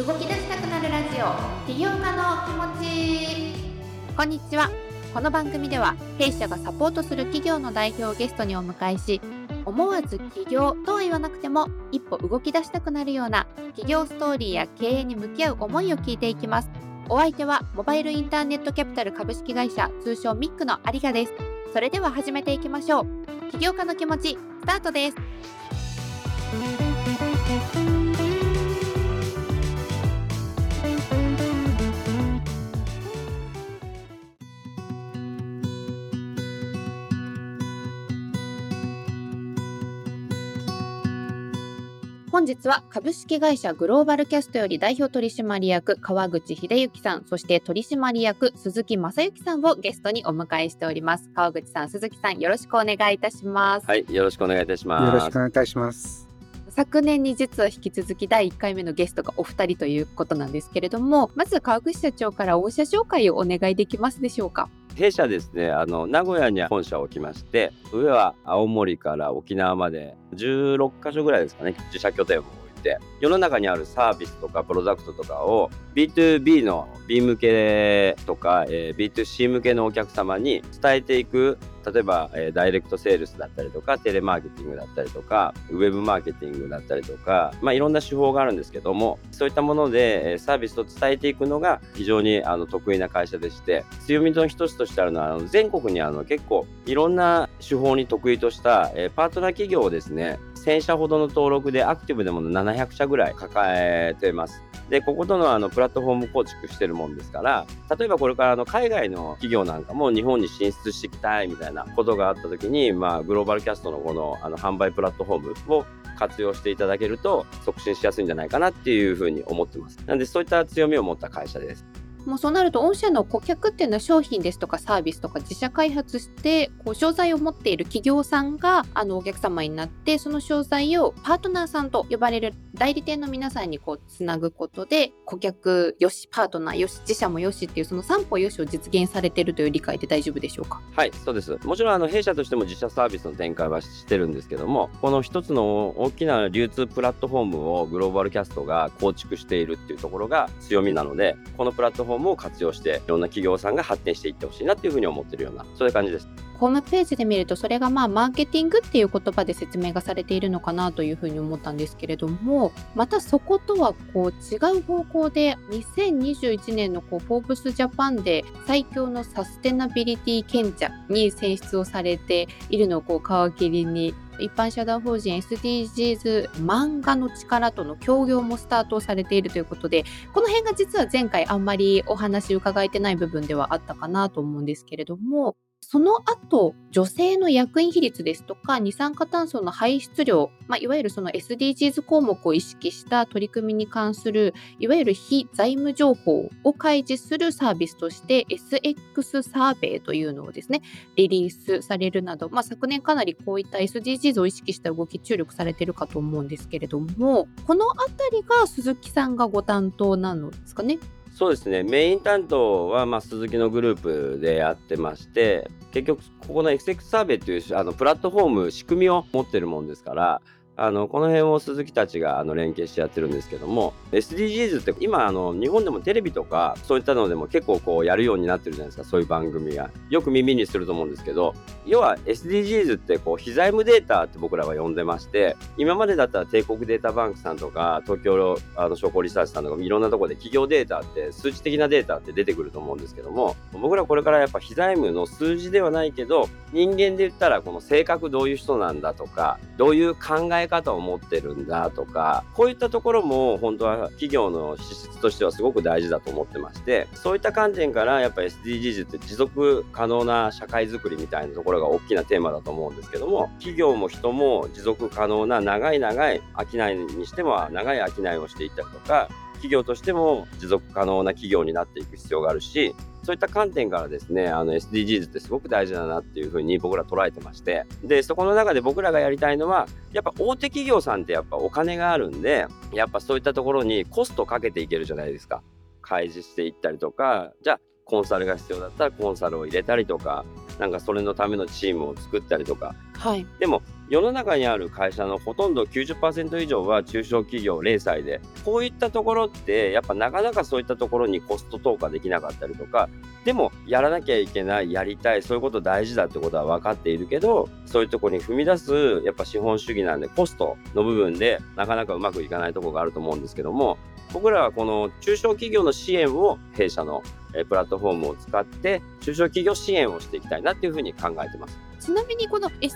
動き出したくなるラジオ起業家の気持ち。こんにちは。この番組では弊社がサポートする企業の代表をゲストにお迎えし思わず起業とは言わなくても一歩動き出したくなるような企業ストーリーや経営に向き合う思いを聞いていきます。お相手はモバイルインターネットキャピタル株式会社通称ミックの有賀です。それでは始めていきましょう。起業家の気持ちスタートです。日は株式会社グローバルキャストより代表取締役川口秀幸さん、そして取締役鈴木正幸さんをゲストにお迎えしております。川口さん、鈴木さん、よろしくお願いいたします。はい、よろしくお願いいたします。よろしくお願いいたします。昨年に実は引き続き第1回目のゲストがお二人ということなんですけれども、まず川口社長から御社紹介をお願いできますでしょうか？弊社ですね、あの名古屋に本社を置きまして、上は青森から沖縄まで16か所ぐらいですかね、自社拠点を。置いて、世の中にあるサービスとかプロダクトとかを B2B の B 向けとか、えー B2C 向けのお客様に伝えていく例えば、えーダイレクトセールスだったりとかテレマーケティングだったりとかウェブマーケティングだったりとか、まあ、いろんな手法があるんですけどもそういったものでえーサービスを伝えていくのが非常にあの得意な会社でして強みの一つとしてあるのはあの全国にあの結構いろんな手法に得意とした、えーパートナー企業をですね1000社ほどの登録でアクティブでも700社ぐらい抱えてます。で、こことのあのプラットフォーム構築してるもんですから、例えばこれからの海外の企業なんかも日本に進出していきたいみたいなことがあった時に、まあ、グローバルキャストのこのあの販売プラットフォームを活用していただけると促進しやすいんじゃないかなっていうふうに思ってます。なんでそういった強みを持った会社です。もうそうなると御社の顧客っていうのは商品ですとかサービスとか自社開発してこう商材を持っている企業さんがあのお客様になってその商材をパートナーさんと呼ばれる代理店の皆さんにこうつなぐことで顧客よしパートナーよし自社もよしっていうその三歩よしを実現されているという理解で大丈夫でしょうか？はい、そうです。もちろんあの弊社としても自社サービスの展開はしてるんですけども、この一つの大きな流通プラットフォームをグローバルキャストが構築しているっていうところが強みなので、このプラットフォームを活用していろんな企業さんが発展していってほしいなっていうふうに思ってるような、そういう感じです。ホームページで見るとそれがまあマーケティングっていう言葉で説明がされているのかなというふうに思ったんですけれどもまたそことはこう違う方向で2021年のこうフォーブスジャパンで最強のサステナビリティ賢者に選出をされているのをこう皮切りに一般社団法人 SDGs 漫画の力との協業もスタートされているということでこの辺が実は前回あんまりお話伺えてない部分ではあったかなと思うんですけれども。その後、女性の役員比率ですとか、二酸化炭素の排出量、まあ、いわゆるその SDGs 項目を意識した取り組みに関する、いわゆる非財務情報を開示するサービスとして、SX サーベイというのをですね、リリースされるなど、まあ、昨年かなりこういった SDGs を意識した動き注力されているかと思うんですけれども、このあたりが鈴木さんがご担当なのですかね？そうですね、メイン担当はまあ鈴木のグループでやってまして、結局ここの XX サーベイというあのプラットフォーム、仕組みを持ってるもんですから、あのこの辺を鈴木たちがあの連携してやってるんですけども SDGs って今あの日本でもテレビとかそういったのでも結構こうやるようになってるじゃないですかそういう番組が。よく耳にすると思うんですけど要は SDGs ってこう非財務データって僕らは呼んでまして今までだったら帝国データバンクさんとか東京あの商工リサーチさんとかいろんなとこで企業データって数値的なデータって出てくると思うんですけども僕らこれからやっぱ非財務の数字ではないけど人間で言ったらこの性格どういう人なんだとかどういう考え方を持ってるんだとかこういったところも本当は企業の資質としてはすごく大事だと思ってましてそういった観点からやっぱ SDGs って持続可能な社会づくりみたいなところが大きなテーマだと思うんですけども企業も人も持続可能な長い長い商いにしても長い商いをしていったりとか企業としても持続可能な企業になっていく必要があるしそういった観点からですね、あの SDGs ってすごく大事だなっていうふうに僕ら捉えてまして、で、そこの中で僕らがやりたいのは、やっぱ大手企業さんってやっぱお金があるんで、やっぱそういったところにコストかけていけるじゃないですか。開示していったりとか、じゃあコンサルが必要だったらコンサルを入れたりとか、なんかそれのためのチームを作ったりとか、はい。でも世の中にある会社のほとんど90%以上は中小企業零細でこういったところってやっぱなかなかそういったところにコスト投下できなかったりとかでもやらなきゃいけないやりたいそういうこと大事だってことは分かっているけどそういうところに踏み出すやっぱ資本主義なんでコストの部分でなかなかうまくいかないところがあると思うんですけども僕らはこの中小企業の支援を弊社のプラットフォームを使って中小企業支援をしていきたいなっていうふうに考えてます。ちなみにこの SX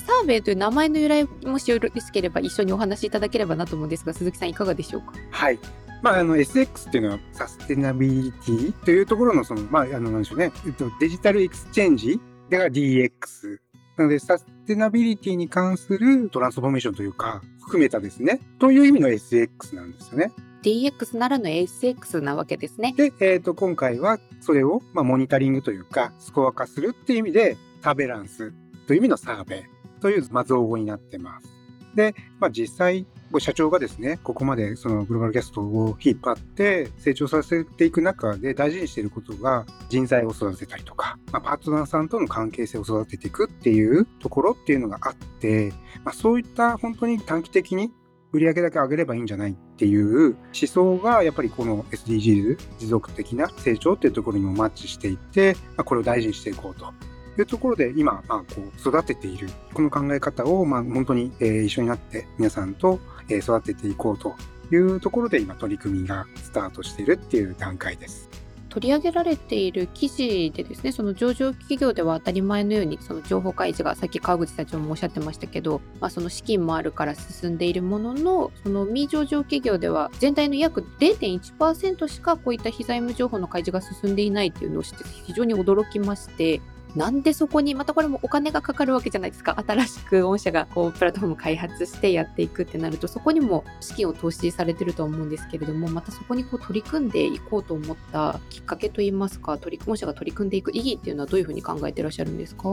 サーベイという名前の由来もしよろしければ一緒にお話しいただければなと思うんですが鈴木さんいかがでしょうか？はいまあ、あの SX っていうのはサステナビリティというところのその、まあ、あの、なんでしょうね、えっと、 digital exchange が DX。なので、サステナビリティに関するトランスフォーメーションというか、含めたですね、という意味の SX なんですよね。DX ならぬ SX なわけですね。で、えっ、ー、と、今回はそれを、まあ、モニタリングというか、スコア化するっていう意味で、サーベランスという意味のサーベという、まあ、造語になってます。で、まあ、実際、社長がですね、ここまでそのグローバルキャストを引っ張って成長させていく中で大事にしていることが人材を育てたりとか、まあ、パートナーさんとの関係性を育てていくっていうところっていうのがあって、まあ、そういった本当に短期的に売上だけ上げればいいんじゃないっていう思想がやっぱりこの SDGs 持続的な成長っていうところにもマッチしていて、まあ、これを大事にしていこうと。いうところで今、まあ、こう育てているこの考え方をまあ本当に、えー、一緒になって皆さんと、えー、育てていこうというところで今取り組みがスタートしているっていう段階です。取り上げられている記事でですねその上場企業では当たり前のようにその情報開示がさっき川口社長もおっしゃってましたけど、まあ、その資金もあるから進んでいるもののその未上場企業では全体の約0.1%しかこういった非財務情報の開示が進んでいないというのを知って非常に驚きましてなんでそこにまたこれもお金がかかるわけじゃないですか。新しく御社がこうプラットフォーム開発してやっていくってなるとそこにも資金を投資されてると思うんですけれどもまたそこにこう取り組んでいこうと思ったきっかけといいますか取り御社が取り組んでいく意義っていうのはどういうふうに考えてらっしゃるんですか？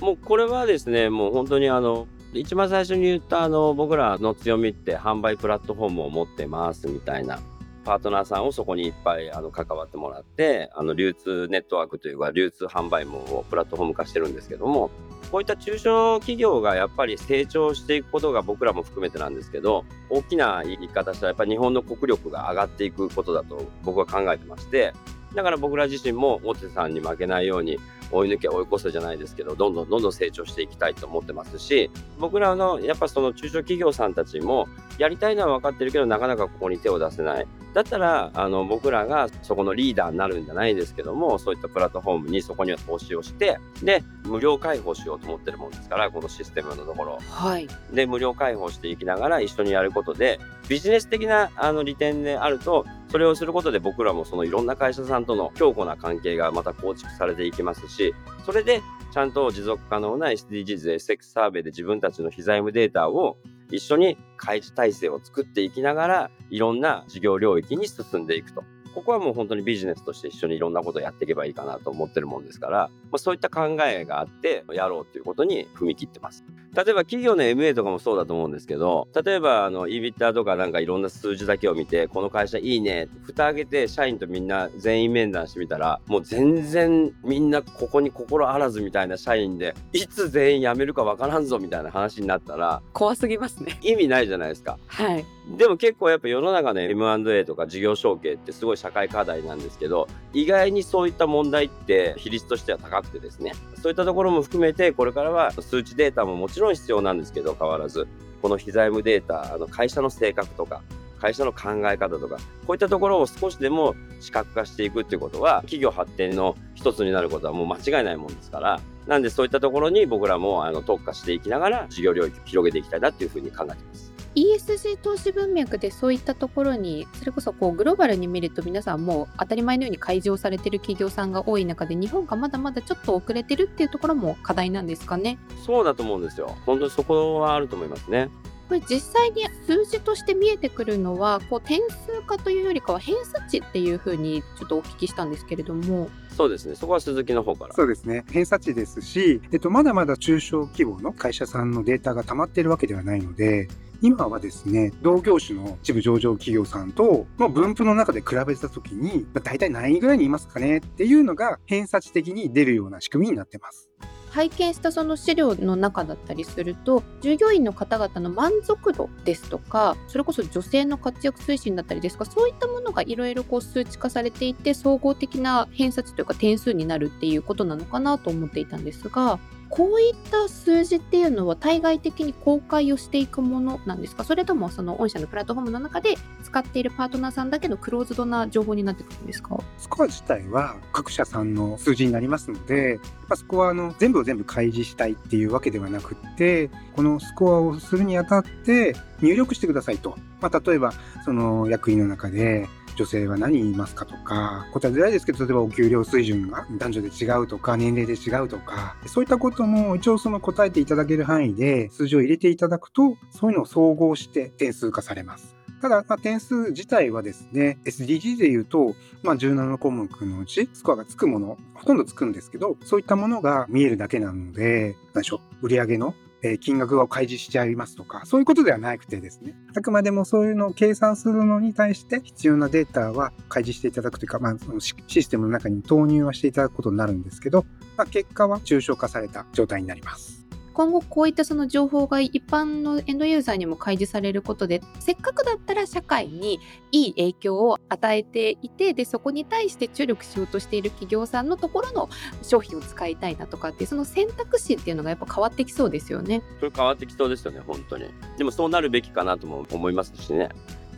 もうこれはですねもう本当にあの一番最初に言ったあの僕らの強みって販売プラットフォームを持ってますみたいなパートナーさんをそこにいっぱいあの関わってもらって、あの流通ネットワークというか流通販売網をプラットフォーム化してるんですけども、こういった中小企業がやっぱり成長していくことが僕らも含めてなんですけど、大きな言い方したらやっぱり日本の国力が上がっていくことだと僕は考えてまして、だから僕ら自身も大手さんに負けないように追い抜け追い越せじゃないですけどどんどんどんどん成長していきたいと思ってますし僕らのやっぱその中小企業さんたちもやりたいのは分かってるけどなかなかここに手を出せない。だったらあの僕らがそこのリーダーになるんじゃないですけどもそういったプラットフォームにそこには投資をしてで無料開放しようと思ってるもんですからこのシステムのところ、はい、で無料開放していきながら一緒にやることでビジネス的なあの利点であるとそれをすることで僕らもそのいろんな会社さんとの強固な関係がまた構築されていきますしそれでちゃんと持続可能な SDGs、SX サーベイで自分たちの非財務データを一緒に開示体制を作っていきながら、いろんな事業領域に進んでいくと。ここはもう本当にビジネスとして一緒にいろんなことをやっていけばいいかなと思ってるもんですから、まあ、そういった考えがあってやろうということに踏み切ってます。例えば企業の MA とかもそうだと思うんですけど、例えばあの EBITDA とかなんかいろんな数字だけを見て、この会社いいね、蓋開けて社員とみんな全員面談してみたら、もう全然みんなここに心あらずみたいな社員で、いつ全員辞めるかわからんぞみたいな話になったら、怖すぎますね。意味ないじゃないですか。はい。でも結構やっぱ世の中の M&A とか事業承継ってすごい社会課題なんですけど意外にそういった問題って比率としては高くてですねそういったところも含めてこれからは数値データももちろん必要なんですけど変わらずこの非財務データあの会社の性格とか会社の考え方とかこういったところを少しでも視覚化していくっていうことは企業発展の一つになることはもう間違いないもんですからなんでそういったところに僕らもあの特化していきながら事業領域を広げていきたいなっていうふうに考えてます。ESG 投資文脈でそういったところにそれこそこうグローバルに見ると皆さんもう当たり前のように開示をされてる企業さんが多い中で日本がまだまだちょっと遅れてるっていうところも課題なんですかね？そうだと思うんですよ本当にそこはあると思いますねこれ実際に数字として見えてくるのはこう点数化というよりかは偏差値っていうふうにちょっとお聞きしたんですけれどもそうですね。そこは鈴木の方から。そうですね。偏差値ですし、えっと、まだまだ中小規模の会社さんのデータが溜まっているわけではないので、今はですね、同業種の一部上場企業さんとの分布の中で比べたときに、大体何位ぐらいにいますかね？っていうのが偏差値的に出るような仕組みになってます。拝見したその資料の中だったりすると従業員の方々の満足度ですとかそれこそ女性の活躍推進だったりですかそういったものがいろいろ数値化されていて総合的な偏差値というか点数になるっていうことなのかなと思っていたんですがこういった数字っていうのは対外的に公開をしていくものなんですか？それともその御社のプラットフォームの中で使っているパートナーさんだけのクローズドな情報になってくるんですか？スコア自体は各社さんの数字になりますので、まあ、そこはあの全部を全部開示したいっていうわけではなくってこのスコアをするにあたって入力してくださいと、まあ、例えばその役員の中で女性は何言いますかとか、答えづらいですけど、例えばお給料水準が男女で違うとか、年齢で違うとか、そういったことも一応その答えていただける範囲で数字を入れていただくと、そういうのを総合して点数化されます。ただ、まあ、点数自体はですね、SDG で言うと、まあ、17項目のうち、スコアがつくもの、ほとんどつくんですけど、そういったものが見えるだけなので、何でしょう、売上のえ金額を開示しちゃいますとか、そういうことではなくてですね、あくまでもそういうのを計算するのに対して必要なデータは開示していただくというか、まあ、そのシステムの中に投入はしていただくことになるんですけど、まあ、結果は抽象化された状態になります。今後こういったその情報が一般のエンドユーザーにも開示されることでせっかくだったら社会にいい影響を与えていてでそこに対して注力しようとしている企業さんのところの商品を使いたいなとかってその選択肢っていうのがやっぱ変わってきそうですよね。それ変わってきそうですよね本当に。でもそうなるべきかなとも思いますしね。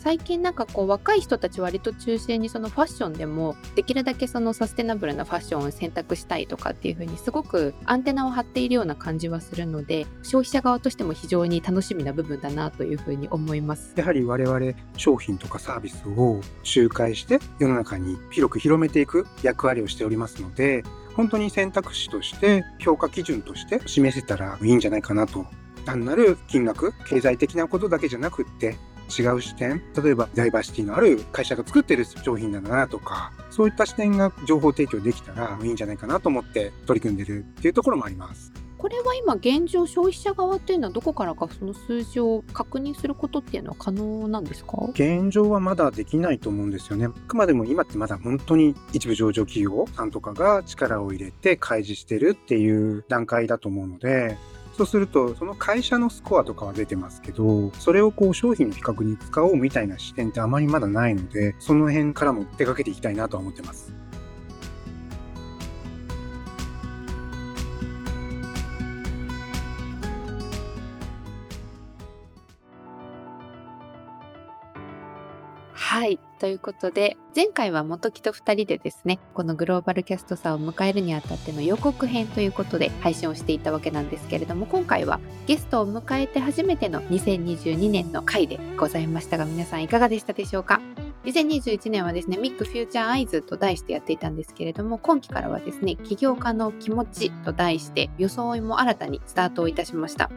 最近なんかこう若い人たち割と中心にそのファッションでもできるだけそのサステナブルなファッションを選択したいとかっていう風にすごくアンテナを張っているような感じはするので消費者側としても非常に楽しみな部分だなという風に思います。やはり我々商品とかサービスを周回して世の中に広く広めていく役割をしておりますので本当に選択肢として評価基準として示せたらいいんじゃないかなと単なる金額経済的なことだけじゃなくって違う視点？例えばダイバーシティのある会社が作ってる商品だなとかそういった視点が情報提供できたらいいんじゃないかなと思って取り組んでるっていうところもあります。これは今現状消費者側っていうのはどこからかその数字を確認することっていうのは可能なんですか？現状はまだできないと思うんですよね。あくまでも今ってまだ本当に一部上場企業さんとかが力を入れて開示してるっていう段階だと思うのでそうすると、その会社のスコアとかは出てますけど、それをこう商品の比較に使おうみたいな視点ってあまりまだないので、その辺からも手掛けていきたいなとは思ってます。ということで、前回は元木と2人でですね、このグローバルキャストさんを迎えるにあたっての予告編ということで配信をしていたわけなんですけれども、今回はゲストを迎えて初めての2022年の回でございましたが、皆さんいかがでしたでしょうか？2021年はですね、ミックフューチャーアイズと題してやっていたんですけれども、今期からはですね、起業家の気持ちと題して、装いも新たにスタートをいたしました。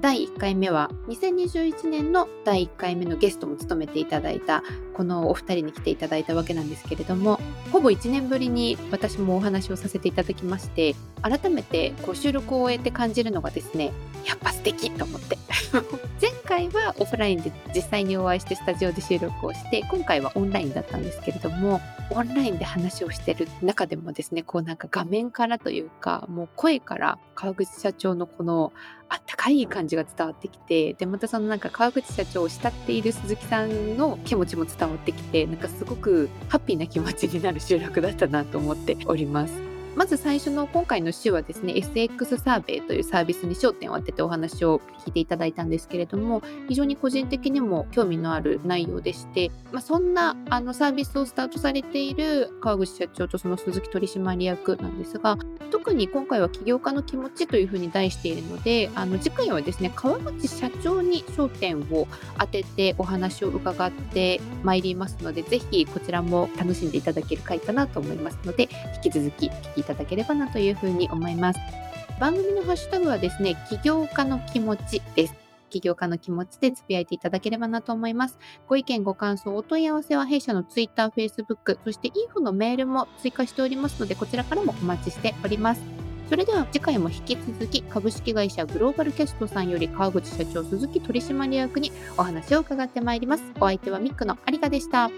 第1回目は2021年の第1回目のゲストも務めていただいたこのお二人に来ていただいたわけなんですけれどもほぼ1年ぶりに私もお話をさせていただきまして改めてこう収録を終えて感じるのがですねやっぱ素敵と思って。前回はオフラインで実際にお会いしてスタジオで収録をして今回はオンラインだったんですけれどもオンラインで話をしてる中でもですねこうなんか画面からというかもう声から川口社長のこのあったかい感じが伝わってきてでまたそのなんか川口社長を慕っている鈴木さんの気持ちも伝わってきてなんかすごくハッピーな気持ちになる収録だったなと思っております。まず最初の今回の週はですね SX サーベイというサービスに焦点を当ててお話を聞いていただいたんですけれども非常に個人的にも興味のある内容でして、まあ、そんなあのサービスをスタートされている川口社長とその鈴木取締役なんですが特に今回は起業家の気持ちというふうに題しているのであの次回はですね川口社長に焦点を当ててお話を伺ってまいりますのでぜひこちらも楽しんでいただける回かなと思いますので引き続き聞きただければなというふうに思います。番組のハッシュタグはですね、起業家の気持ちです。起業家の気持ちでつぶやいていただければなと思います。ご意見、ご感想、お問い合わせは弊社の Twitter、Facebook、そしてインフのメールも追加しておりますので、こちらからもお待ちしております。それでは次回も引き続き株式会社グローバルキャストさんより川口社長鈴木取締役にお話を伺ってまいります。お相手はミックの有賀でした。